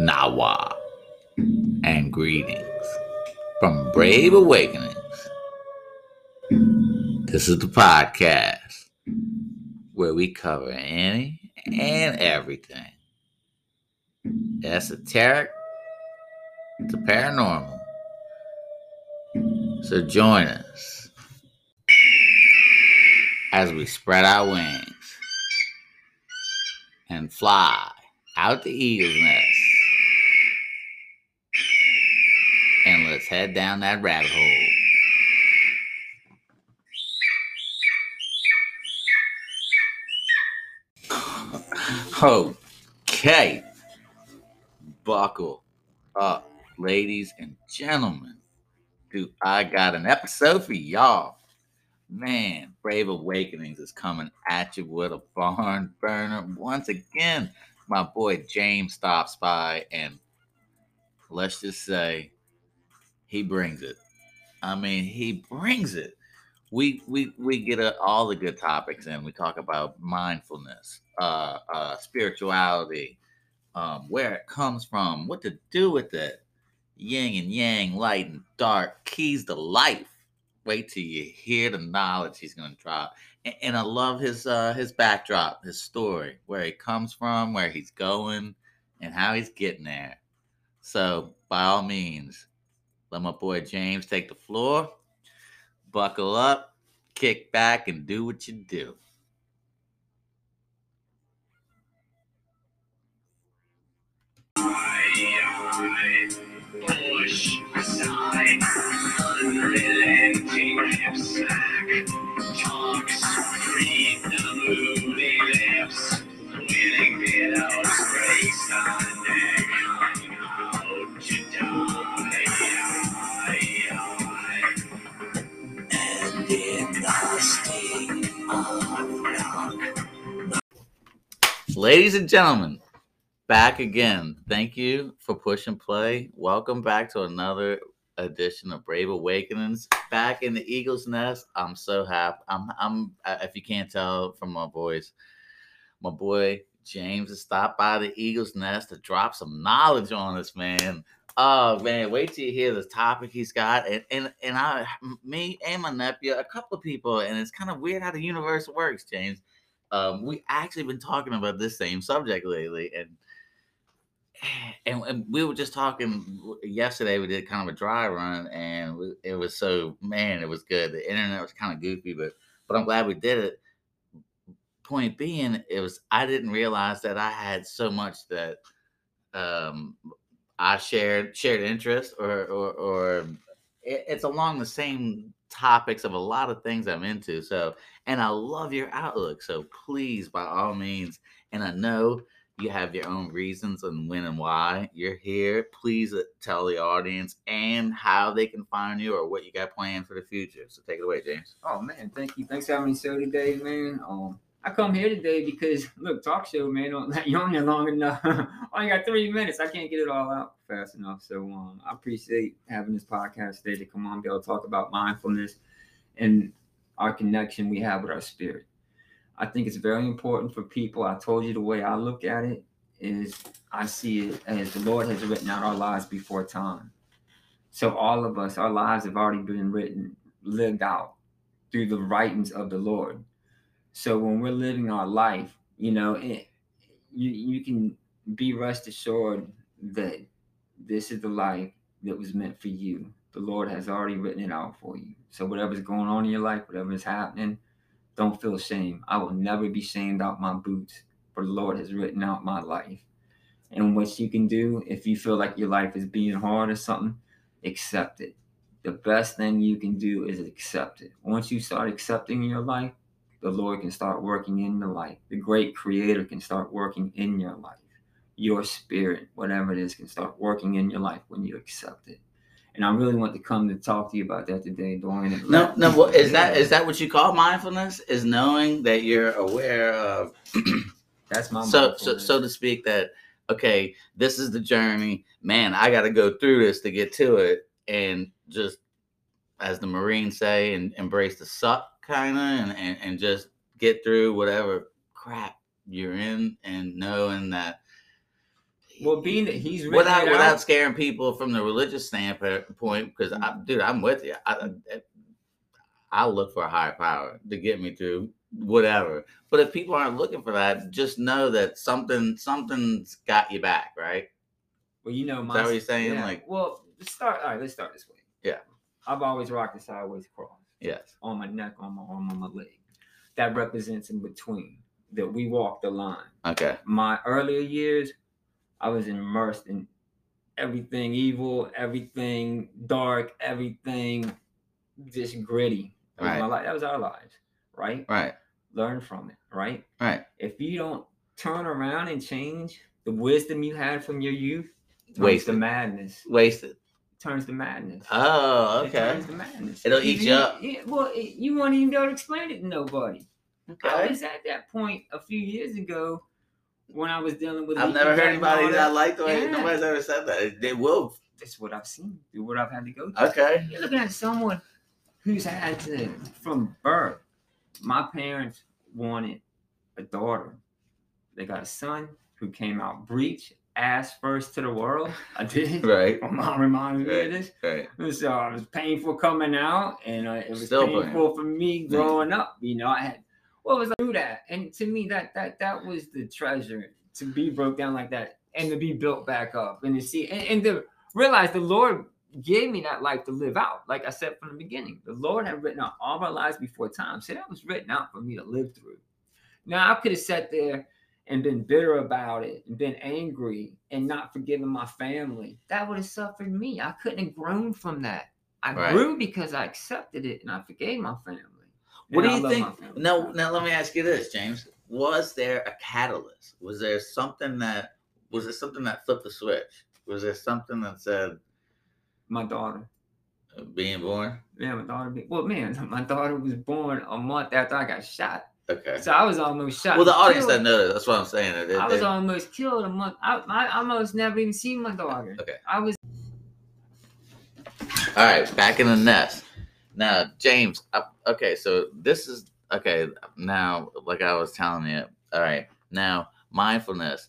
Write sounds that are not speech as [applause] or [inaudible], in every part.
Nawa and greetings from Brave Awakenings. This is the podcast where we cover any and everything esoteric to paranormal. So join us as we spread our wings and fly out the eagle's nest. And let's head down that rabbit hole. Okay. Buckle up, ladies and gentlemen. Do I got an episode for y'all? Man, Brave Awakenings is coming at you with a barn burner once again. My boy James stops by, and let's just say he brings it. I mean, he brings it. We we we get a, all the good topics in. We talk about mindfulness, uh, uh, spirituality, um, where it comes from, what to do with it, yin and yang, light and dark, keys to life. Wait till you hear the knowledge he's going to drop. And, and, I love his uh, his backdrop, his story, where he comes from, where he's going, and how he's getting there. So, by all means, let my boy James take the floor. Buckle up, kick back, and do what you do. push aside unrelenting ladies and gentlemen back again. Thank you for push and play. Welcome back to another edition of Brave Awakenings. Back in the Eagle's Nest. I'm so happy. I'm I'm if you can't tell from my voice, my boy James has stopped by the Eagle's Nest to drop some knowledge on us, man. Oh man, wait till you hear the topic he's got. And and and I me and my nephew, a couple of people, and it's kind of weird how the universe works, James. Um, we actually been talking about this same subject lately, and and, and, we were just talking yesterday. We did kind of a dry run, and it was so man, it was good. The internet was kind of goofy, but but I'm glad we did it. Point being, it was I didn't realize that I had so much that um, I shared shared interest, or or, or it, it's along the same topics of a lot of things I'm into. So, and I love your outlook. So please, by all means, and I know you have your own reasons and when and why you're here. Please uh, tell the audience and how they can find you or what you got planned for the future. So take it away, James. Oh man, thank you. Thanks for having me show today, man. Um, I come here today because look, talk show, man. you on there long enough. [laughs] I only got three minutes. I can't get it all out fast enough. So um, I appreciate having this podcast today to come on, be able to talk about mindfulness and our connection we have with our spirit. I think it's very important for people. I told you the way I look at it is I see it as the Lord has written out our lives before time. So all of us, our lives have already been written, lived out through the writings of the Lord. So when we're living our life, you know, it, you you can be rest assured that this is the life that was meant for you. The Lord has already written it out for you. So whatever's going on in your life, whatever is happening, don't feel shame. I will never be shamed out my boots, for the Lord has written out my life. And what you can do if you feel like your life is being hard or something, accept it. The best thing you can do is accept it. Once you start accepting your life, the Lord can start working in the life. The great creator can start working in your life. Your spirit, whatever it is, can start working in your life when you accept it and I really want to come to talk to you about that today, Dorian. No, no, well, is that is that what you call mindfulness? Is knowing that you're aware of. [clears throat] That's my so so so to speak. That okay, this is the journey. Man, I got to go through this to get to it, and just as the Marines say, and embrace the suck kind of, and, and and just get through whatever crap you're in, and knowing that Well, being that he's without without out, scaring people from the religious standpoint, because I, mm-hmm. dude, I'm with you. I, I'll look for a higher power to get me through whatever. But if people aren't looking for that, just know that something something's got you back, right? well, you know, Is that what you're saying? yeah. Like, well, let's start. All right, let's start this way. Yeah. I've always rocked a sideways cross yes, on my neck, on my arm, on my leg. That represents in between that we walk the line. okay, My earlier years, I was immersed in everything evil, everything dark, everything just gritty. That was Right. my life. That was our lives, right? right, Learn from it, right? right. If you don't turn around and change the wisdom you had from your youth, Wasted. madness. Wasted. Turns to madness. Oh, It okay, turns to madness. It'll eat you up. Yeah, well, it, you won't even be able to explain it to nobody. Okay. I was at that point a few years ago when I was dealing with. I've never heard anybody all that like the way Yeah. nobody's ever said that. They will. That's what I've seen. What I've had to go through. Okay. You're looking at someone who's had to, from birth. My parents wanted a daughter. They got a son who came out breech, ass first to the world. I [laughs] did. Right. My mom reminds me Right. of this. Right. So it was painful coming out, and uh, it was Still painful painful. for me growing up. You know, I had what was I do that, and to me, that that that was the treasure to be broke down like that, and to be built back up, and to see, and, and to realize the Lord gave me that life to live out. Like I said from the beginning, the Lord had written out all my lives before time, so that was written out for me to live through. Now I could have sat there and been bitter about it and been angry and not forgiven my family. That would have suffered me. I couldn't have grown from that. I Right. grew because I accepted it and I forgave my family. What And do I you think? my Now, now. now let me ask you this, James. Was there a catalyst? Was there something that was it something that flipped the switch? Was there something that said My daughter. being born? Yeah, my daughter. be- Well, man, [laughs] my daughter was born a month after I got shot. Okay. So I was almost shot. Well, the audience killed. doesn't know that. That's what I'm saying. They- I was they- almost killed a month. I, I almost never even seen my daughter. Okay. I was All right, back in the nest. Now, James. uh, Okay, so this is okay. Now, like I was telling you. All right, now mindfulness.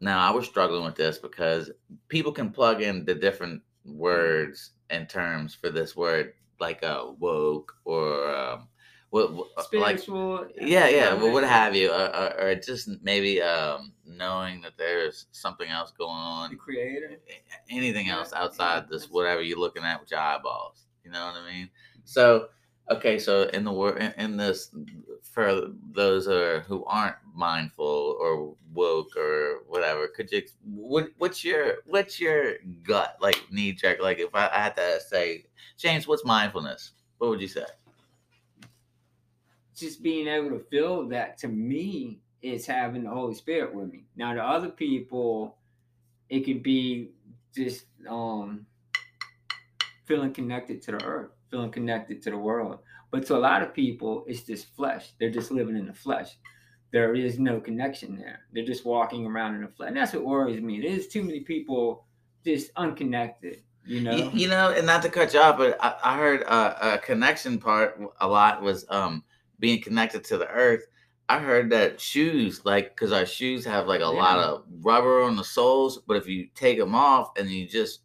Now, I was struggling with this because people can plug in the different words and terms for this word, like uh, woke or um, what, what like spiritual. yeah, yeah, well, what have you, or, or, or just maybe um, knowing that there's something else going on. The creator. anything Yeah, else yeah, outside this whatever you're looking at with your eyeballs you know what i mean? So okay so in the word in, in this for those who, are, who aren't mindful or woke or whatever could you what, what's your what's your gut like knee jerk? Like if I, I had to say james what's mindfulness? What would you say just being able to feel that to me is having the Holy Spirit with me. Now to other people, it could be just um feeling connected to the earth, feeling connected to the world. But to a lot of people, it's just flesh. They're just living in the flesh. There is no connection there. They're just walking around in the flesh. And that's what worries me. There's too many people just unconnected, you know? You, you know, and not to cut you off, but I, I heard uh, a connection part a lot was um being connected to the earth. I heard that shoes, like, because our shoes have like a lot of rubber on the soles, but if you take them off and you just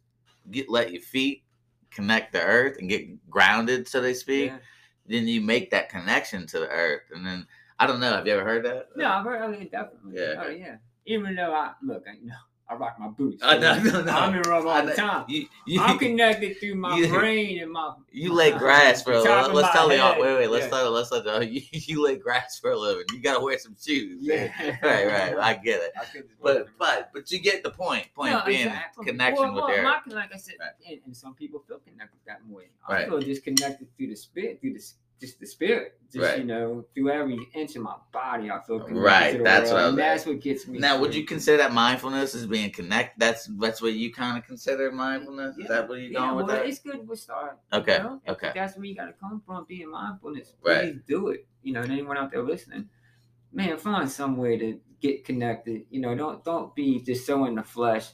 get let your feet connect the earth and get grounded, so they speak, Yeah. then you make that connection to the earth. And then I don't know, have you ever heard that? No, I've heard of it definitely. Yeah. Oh yeah. Even though I look, I know I rock my boots. I know, no, no. I'm in rub all the time. You you, I'm connected through my [laughs] you- brain and my. you lay grass for a. Let's tell head. wait wait. Let's Yeah. tell let's tell [laughs] you, you lay grass for a living. You gotta wear some shoes. Yeah. [laughs] right, right. I get it. I But but but you get the point. Point No, being exactly. connection well, with well, my- like I said, Right. and, and some people feel connected that way. I Right. feel disconnected through the spirit, through the just the spirit, just Right. you know, through every inch of my body. I feel connected Right, To the that's world, what I was- That's what gets me. now. Would you consider that mindfulness as being connect? That's that's what you kind of consider mindfulness. Is that what you're yeah, going with well, that? It's good to start. Okay, You know? Okay. That's where you got to come from, being mindfulness. Right. Please do it. You know, and anyone out there listening, man, find some way to get connected. You know, don't don't be just so in the flesh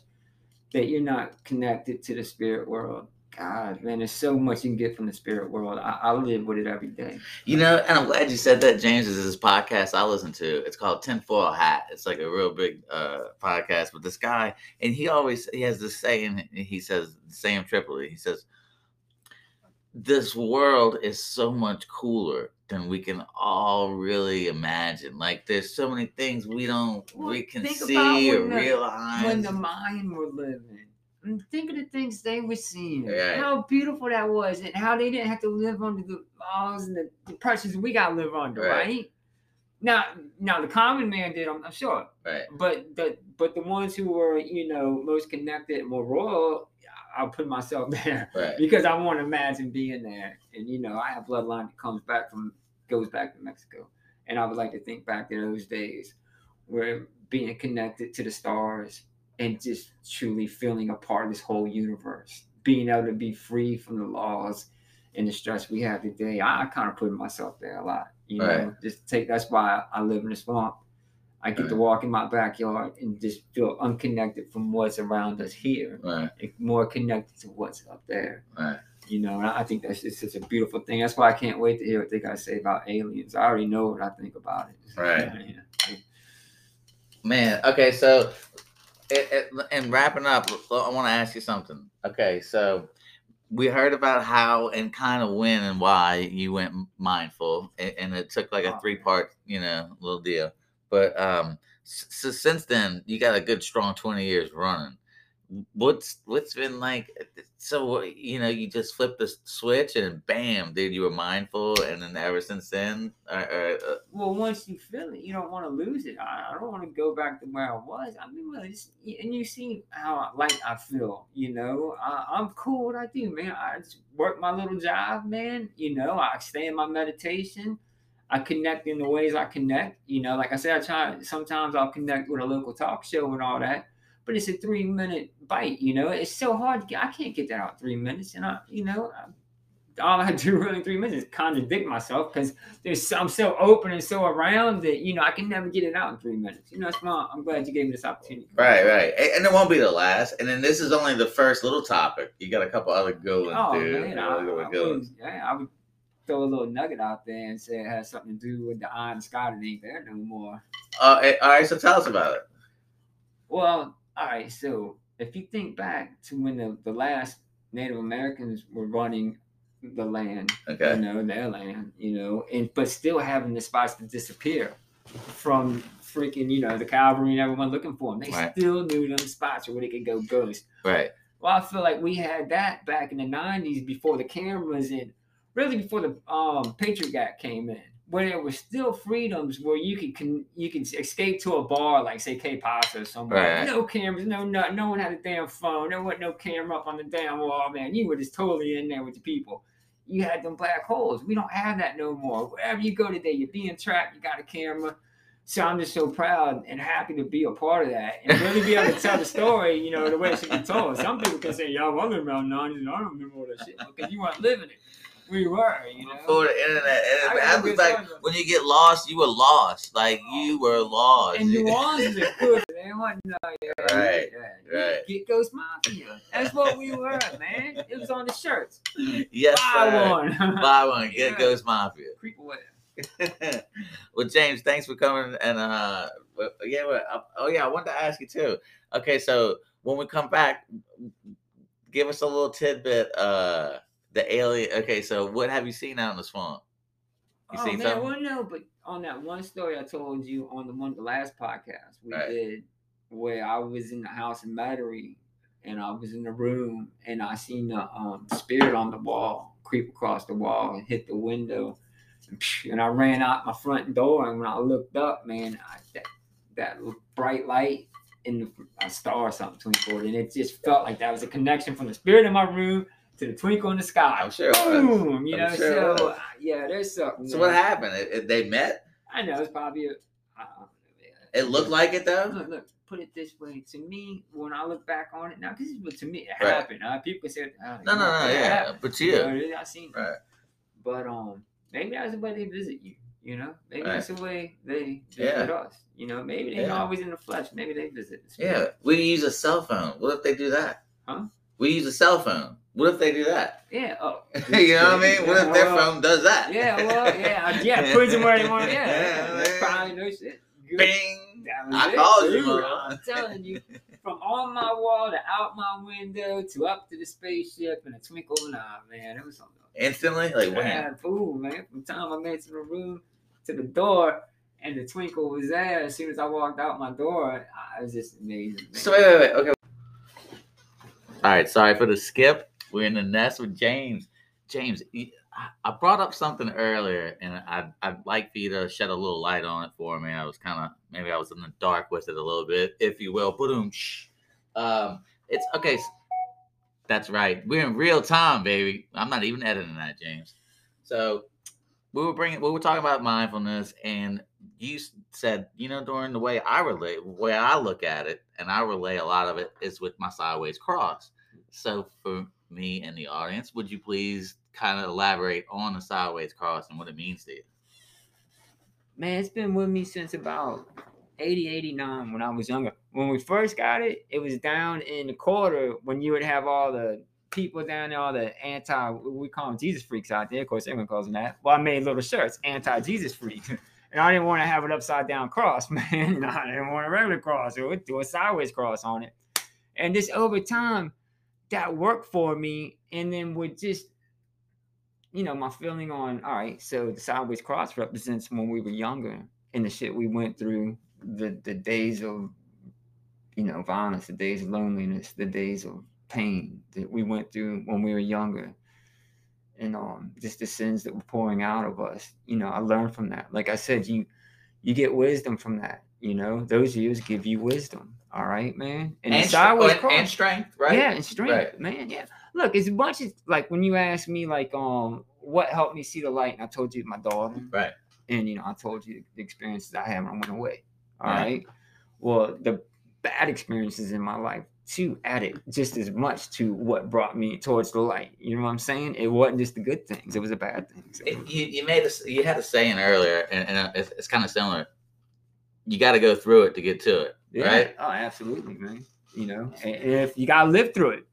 that you're not connected to the spirit world. God, man, there's so much you can get from the spirit world. I, I live with it every day. You know, and I'm glad you said that, James. Is this podcast I listen to? It's called Tinfoil Hat. It's like a real big uh, podcast with this guy, and he always he has this saying. He says Sam Tripoli. He says, "This world is so much cooler than we can all really imagine. Like, there's so many things we don't Well, we can see or the- realize." when the mind were living. Think of the things they were seeing. Right. How beautiful that was, and how they didn't have to live under the laws and the, the pressures we got to live under, Right. right. Now, now the common man did, I'm, I'm sure, right, but the but the ones who were, you know, most connected, more royal, I'll put myself [laughs] there right, because I want to imagine being there. And you know, I have bloodline that comes back from goes back to Mexico, and I would like to think back to those days where being connected to the stars and just truly feeling a part of this whole universe, being able to be free from the laws and the stress we have today. I, I kind of put myself there a lot. You know, Right. just take that's why I, live in the swamp. I get to walk in my backyard and just feel unconnected from what's around us here right, more connected to what's up there. right. You know, and I I think that's just such a beautiful thing. That's why I can't wait to hear what they got to say about aliens. I already know what I think about it. Right. Yeah. Man, okay, so it, it, and wrapping up, I want to ask you something. Okay, so we heard about how and kind of when and why you went mindful, and, and it took like a three part, you know, little deal. But um, so since then, you got a good strong twenty years running. What's what's been like? So you know, you just flip the switch and bam, dude, you were mindful, and then ever since then, uh, uh, uh, Well, once you feel it, you don't want to lose it. I, I don't want to go back to where I was. I mean, well, and you see how light I feel. You know, I, I'm cool. What I do, man. I work my little job, man. You know, I stay in my meditation. I connect in the ways I connect. You know, like I said, I try. Sometimes I'll connect with a local talk show and all that. But it's a three minute bite. You know, it's so hard. To get, I can't get that out in three minutes. And I, you know. I, all I do really in three minutes is contradict myself because there's I'm so open and so around that you know I can never get it out in three minutes. You know, that's why I'm glad you gave me this opportunity. Right, right, and it won't be the last. And then this is only the first little topic. You got a couple other good ones, Oh dude. man, I, know, I good would, ones. yeah, I would throw a little nugget out there and say it has something to do with the iron sky that ain't there no more. Uh, all right, so tell us about it. Well, all right. So if you think back to when the, the last Native Americans were running the land, Okay, you know, their land, you know, and but still having the spots to disappear from freaking, you know, the cavalry and everyone looking for them. They Right. still knew them spots where they could go ghost. right, Well, I feel like we had that back in the '90s before the cameras and really before the um, Patriot Act came in, where there were still freedoms where you could can you can escape to a bar like say K Pasa or somewhere. Right. No cameras, no no no one had a damn phone. There wasn't no camera up on the damn wall, man. You were just totally in there with the people. You had them black holes. We don't have that no more. Wherever you go today, you're being tracked. You got a camera. So I'm just so proud and happy to be a part of that and really be able to tell the [laughs] story, you know, the way it should be told. Some people can say, "Yo, I around '90s and I don't remember all that shit," because you weren't living it. We were, you know. before the internet, and I it happens like times. when you get lost, you were lost. Like you were lost. And New [laughs] Orleans is good. What no, yeah, Right, yeah, right. Get Ghost Mafia. That's what we were, man. It was on the shirts. yes, Buy sir. one. [laughs] Buy one, get Yeah. Ghost Mafia. Creep away. [laughs] well, James, thanks for coming. And uh, yeah, well, uh, oh yeah, I wanted to ask you too. Okay, so when we come back, give us a little tidbit. Uh, the alien. Okay, so what have you seen out in the swamp? You oh seen man, something? well no, but on that one story I told you on the one the last podcast we Right. did where I was in the house in Metairie and I was in the room and I seen the um, spirit on the wall creep across the wall and hit the window and, and I ran out my front door and when I looked up, man, I, that that bright light in the a star or something twinkled and it just felt like that was a connection from the spirit in my room to the twinkle in the sky. I'm sure it was. Boom, you I'm know, sure so uh, yeah, there's something. So there. what happened? It, it- they met. I know it's probably a. Don't It looked like it though. Look, look, put it this way. To me, when I look back on it now, because what to me it Right. happened. Uh, people said, oh, No, no, no. Yeah, happened. but You you. know, I seen. Right. But um, maybe that's the way they visit you. You know, maybe Right. that's the way they Yeah. visit us. You know, maybe they're Yeah. always in the flesh. Maybe they visit. The Yeah, we use a cell phone. What if they do that? Huh? We use a cell phone. What if they do that? Yeah. Oh. [laughs] you know what I mean? What if their well, phone does that? Yeah. Well. Yeah. Yeah. Puts them where they want. Yeah. Yeah, That's probably no shit. Good. Bing. I it, called you, dude. mother. I'm telling you, from on my wall to out my window to up to the spaceship in a twinkle of an eye, man. It was something. Instantly, like I wham. had man. From the time I made it to the room to the door, and the twinkle was there. As soon as I walked out my door, I was just amazing. Man. So wait, wait, wait. Okay. All right. Sorry for the skip. We're in the nest with James. James, I- brought up something earlier, and I'd, I'd like for you to shed a little light on it for me. I was kind of maybe I was in the dark with it a little bit, if you will. Boom. Um, it's okay. That's right. We're in real time, baby. I'm not even editing that, James. So we were bringing, we were talking about mindfulness, and you said, you know, during the way I relate, way I look at it, and I relay a lot of it is with my sideways cross. So for me and the audience, would you please kind of elaborate on the sideways cross and what it means to you? man, it's been with me since about 80, 89 when I was younger. When we first got it, it was down in the quarter when you would have all the people down there, all the anti, we call them Jesus freaks out there. Of course, everyone calls them that. Well, I made little shirts, anti Jesus freaks. [laughs] And I didn't want to have it upside down cross, [laughs] man. I didn't want a regular cross. It would do a sideways cross on it. And just over time, that worked for me. And then would just you know, my feeling on all right, so the sideways cross represents when we were younger and the shit we went through, the the days of you know, violence, the days of loneliness, the days of pain that we went through when we were younger. And um just the sins that were pouring out of us. You know, I learned from that. Like I said, you you get wisdom from that, you know. Those years give you wisdom. All right, man. And, the str- sideways and, and strength, right? Yeah, and strength, Right. man. Yeah. Look, as much as like when you ask me like um what helped me see the light, and I told you my daughter, Right. and you know I told you the experiences I had when I went away. All Right. right. Well, the bad experiences in my life too it just as much to what brought me towards the light. You know what I'm saying? It wasn't just the good things; it was the bad things. It- you, you made us you had a saying earlier and, and it's, it's kind of similar you got to go through it to get to it Yeah. right Oh, absolutely, man. You know, and if you gotta live through it,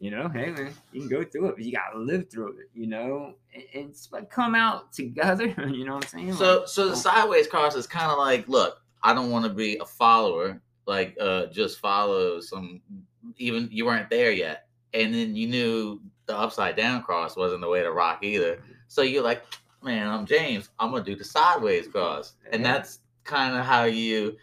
you know, hey man, you can go through it, but you gotta live through it, you know, it's like come out together. [laughs] You know what I'm saying? so Like, so the sideways cross is kind of like look i don't want to be a follower like uh just follow some even you weren't there yet and then you knew the upside down cross wasn't the way to rock either so you're like man i'm james i'm gonna do the sideways cross and that's kind of how you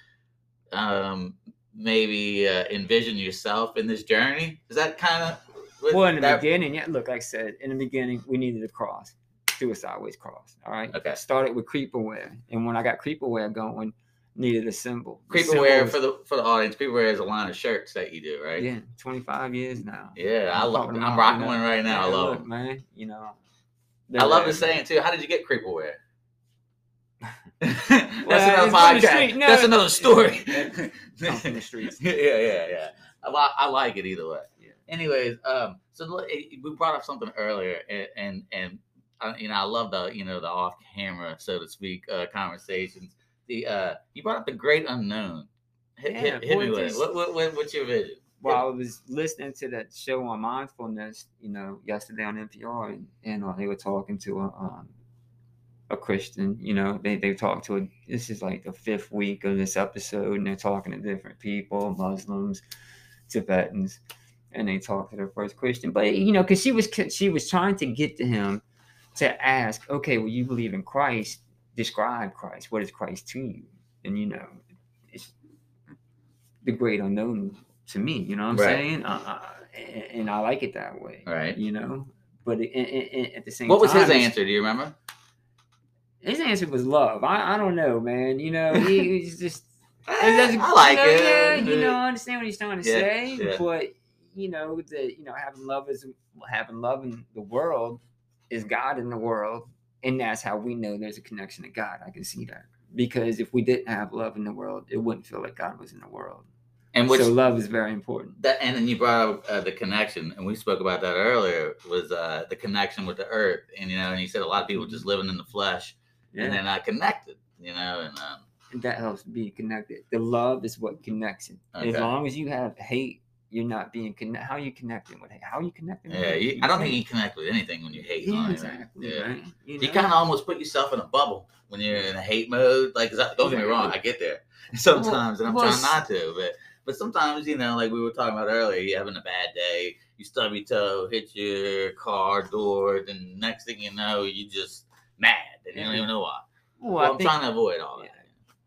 um maybe uh, envision yourself in this journey is that kind of well, in the beginning, yeah. Look, like I said, in the beginning, we needed a cross, do a sideways cross. All right. Okay. Started with creeperware, and when I got creeperware going, needed a symbol. Creeperware for the for the audience. Creeperware is a line of shirts that you do, right? Yeah, 25 years now. Yeah, I I'm love. talking I'm rocking one right now. I love look, them. man. You know, I love the saying too. How did you get creeperware? [laughs] [laughs] That's Well, another it's from the podcast. No, That's another story. [laughs] From the streets. yeah, yeah, yeah. I, li- I like it either way. Yeah. Anyways, um, so we brought up something earlier, and and, and uh, you know, I love the you know the off camera, so to speak, uh, conversations. The uh, you brought up the great unknown. Hit, Yeah, hit, hit me with just- What, what, what, what's your vision? Well, I was listening to that show on mindfulness, you know, yesterday on NPR, and, and uh, they were talking to a um, a Christian. You know, they they talked to a. This is like the fifth week of this episode, and they're talking to different people, Muslims, Tibetans, and they talked to the first Christian. But you know, because she was she was trying to get to him to ask, okay, well, you believe in Christ? Describe Christ. What is Christ to you? And you know, it's the great unknown to me. You know what I'm Right. saying? Uh, uh, and, and I like it that way. Right. You know, but it, it, it- at the same What was time, his answer? Do you remember? His answer was love. I, I don't know, man. You know, he, [laughs] he was just. Eh, I like you know, it. Yeah, you know, I understand what he's trying to Yeah, say, yeah. but you know, that you know, having love is having love in the world is God in the world, and that's how we know there's a connection to God. I can see that because if we didn't have love in the world, it wouldn't feel like God was in the world. And which so love is very important. that and then you brought up uh, the connection and we spoke about that earlier was uh, the connection with the earth and you know and you said a lot of people just living in the flesh Yeah, and they're not connected you know and um, that helps be connected. The love is what connects it. As long as you have hate you're not being connect. How are you connecting with? How are you connecting? Yeah, with you? I don't think you connect with anything when you hate Yeah, it. exactly. Yeah. Right? You, You kind of almost put yourself in a bubble when you're in a hate mode. Like, I- don't get me wrong, I get there [laughs] sometimes, and I'm well, trying not to. But but sometimes, you know, like we were talking about earlier, you're having a bad day, you stub your toe, hit your car door, then next thing you know, you're just mad, and you don't even know why. Well, Well, I'm think trying to avoid all that.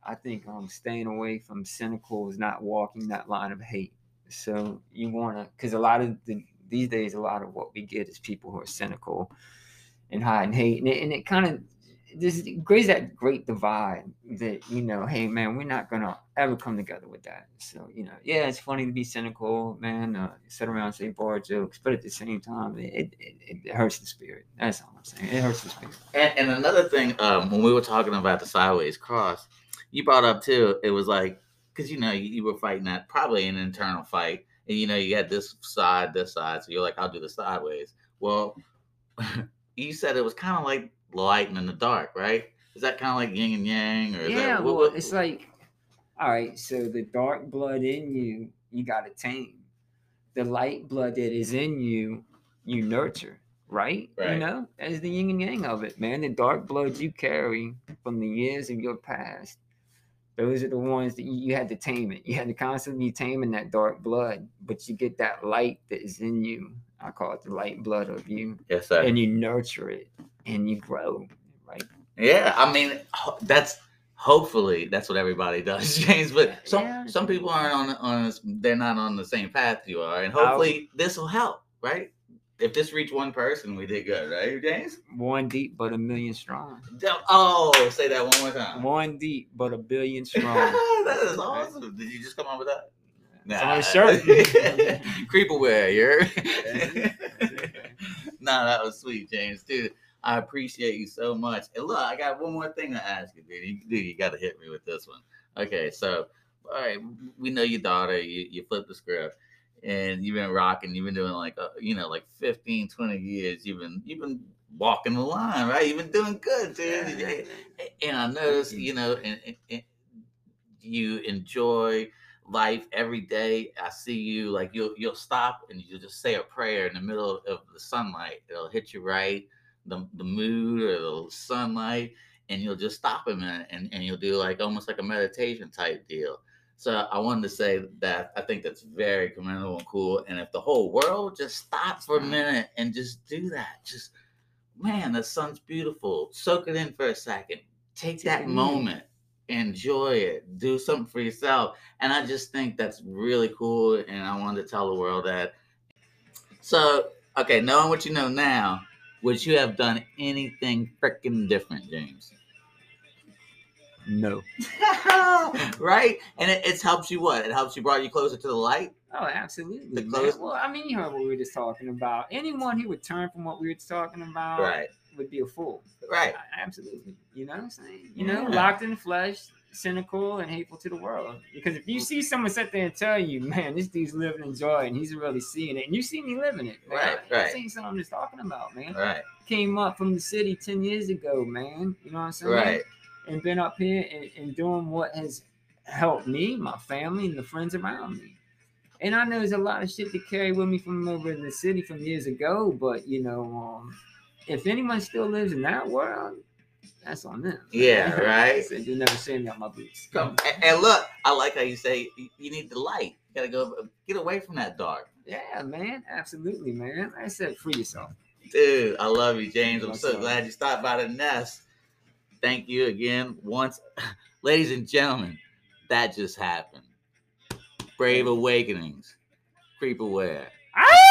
I think um staying away from cynical is not walking that line of hate. So you want to, because a lot of the these days, a lot of what we get is people who are cynical and hiding hate, and it, and it kind of this creates that great divide that you know, hey man, we're not gonna ever come together with that. So you know, yeah, it's funny to be cynical, man. Uh, sit around and say bar jokes, but at the same time, it, it, it hurts the spirit. That's all I'm saying. It hurts the spirit. And, and another thing, um, when we were talking about the sideways cross, you brought up too. It was like because you know you, you were fighting that probably an internal fight, and you know you had this side, this side, so you're like, I'll do the sideways. Well, [laughs] you said it was kind of like light and in the dark, right? Is that kind of like yin and yang, or is yeah, that, well, what- what- it's like, all right, so the dark blood in you, you got to tame. The light blood that is in you, you nurture, right? You know, as the yin and yang of it, man. The dark blood you carry from the years of your past, those are the ones that you, you had to tame it. You had to constantly be taming that dark blood, but you get that light that is in you. I call it the light blood of you, yes, sir. and you nurture it and you grow, right? Yeah, I mean that's hopefully that's what everybody [laughs] does, James. But some Yeah. some people aren't on on they're not on the same path you are, and hopefully this will help, right? If this reached one person, we did good, right, James? One deep, but a million strong. Oh, say that one more time. One deep, but a billion [laughs] strong. that is awesome. Did you just come up with that? It's on a shirt. Creep away, you're. nah, that was sweet, James. Dude, I appreciate you so much. And look, I got one more thing to ask you, dude. You, dude, you got to hit me with this one. Okay, so, all right, we know your daughter. You, you flipped the script. And you've been rocking. You've been doing like, uh, you know, like 15, 20 years. You've been, you've been walking the line, right? You've been doing good, dude. And I noticed, you know, and, and, and you enjoy life every day. I see you like you'll you'll stop and you'll just say a prayer in the middle of the sunlight. It'll hit you right, the the mood or the sunlight, and you'll just stop a minute and, and you'll do like almost like a meditation type deal. So I wanted to say that I think that's very commendable and cool. And if the whole world just stops for a minute and just do that, just man, the sun's beautiful. Soak it in for a second. Take that moment enjoy it do something for yourself and i just think that's really cool and i wanted to tell the world that so okay knowing what you know now would you have done anything freaking different james No. [laughs] right and it, it's helps you what it helps you brought you closer to the light Oh, absolutely. The man. close- Well, I mean, you heard what we were just talking about. Anyone who would turn from what we were talking about right would be a fool. right A- Absolutely. You know what I'm saying? You know, Yeah. locked in the flesh, cynical and hateful to the world. Because if you see someone sit there and tell you, man, this dude's living in joy and he's really seeing it, and you see me living it, man, Right, I- right. This ain't something I'm just talking about, man. right Came up from the city 10 years ago, man. You know what I'm saying? right and been up here and, and doing what has helped me, my family, and the friends around me. And I know there's a lot of shit to carry with me from over in the city from years ago, but you know, um, if anyone still lives in that world, that's on them. Yeah, [laughs] right. so you'll never see me on my boots. Come, and, and look i like how you say you- you need the light you gotta go get away from that dark Yeah, man, absolutely, man. Like I said, free yourself. Dude, I love you, James. I'm so glad you stopped by the nest. Thank you again. Once, [laughs] ladies and gentlemen, that just happened. Brave Awakenings, Creep Aware. Ah!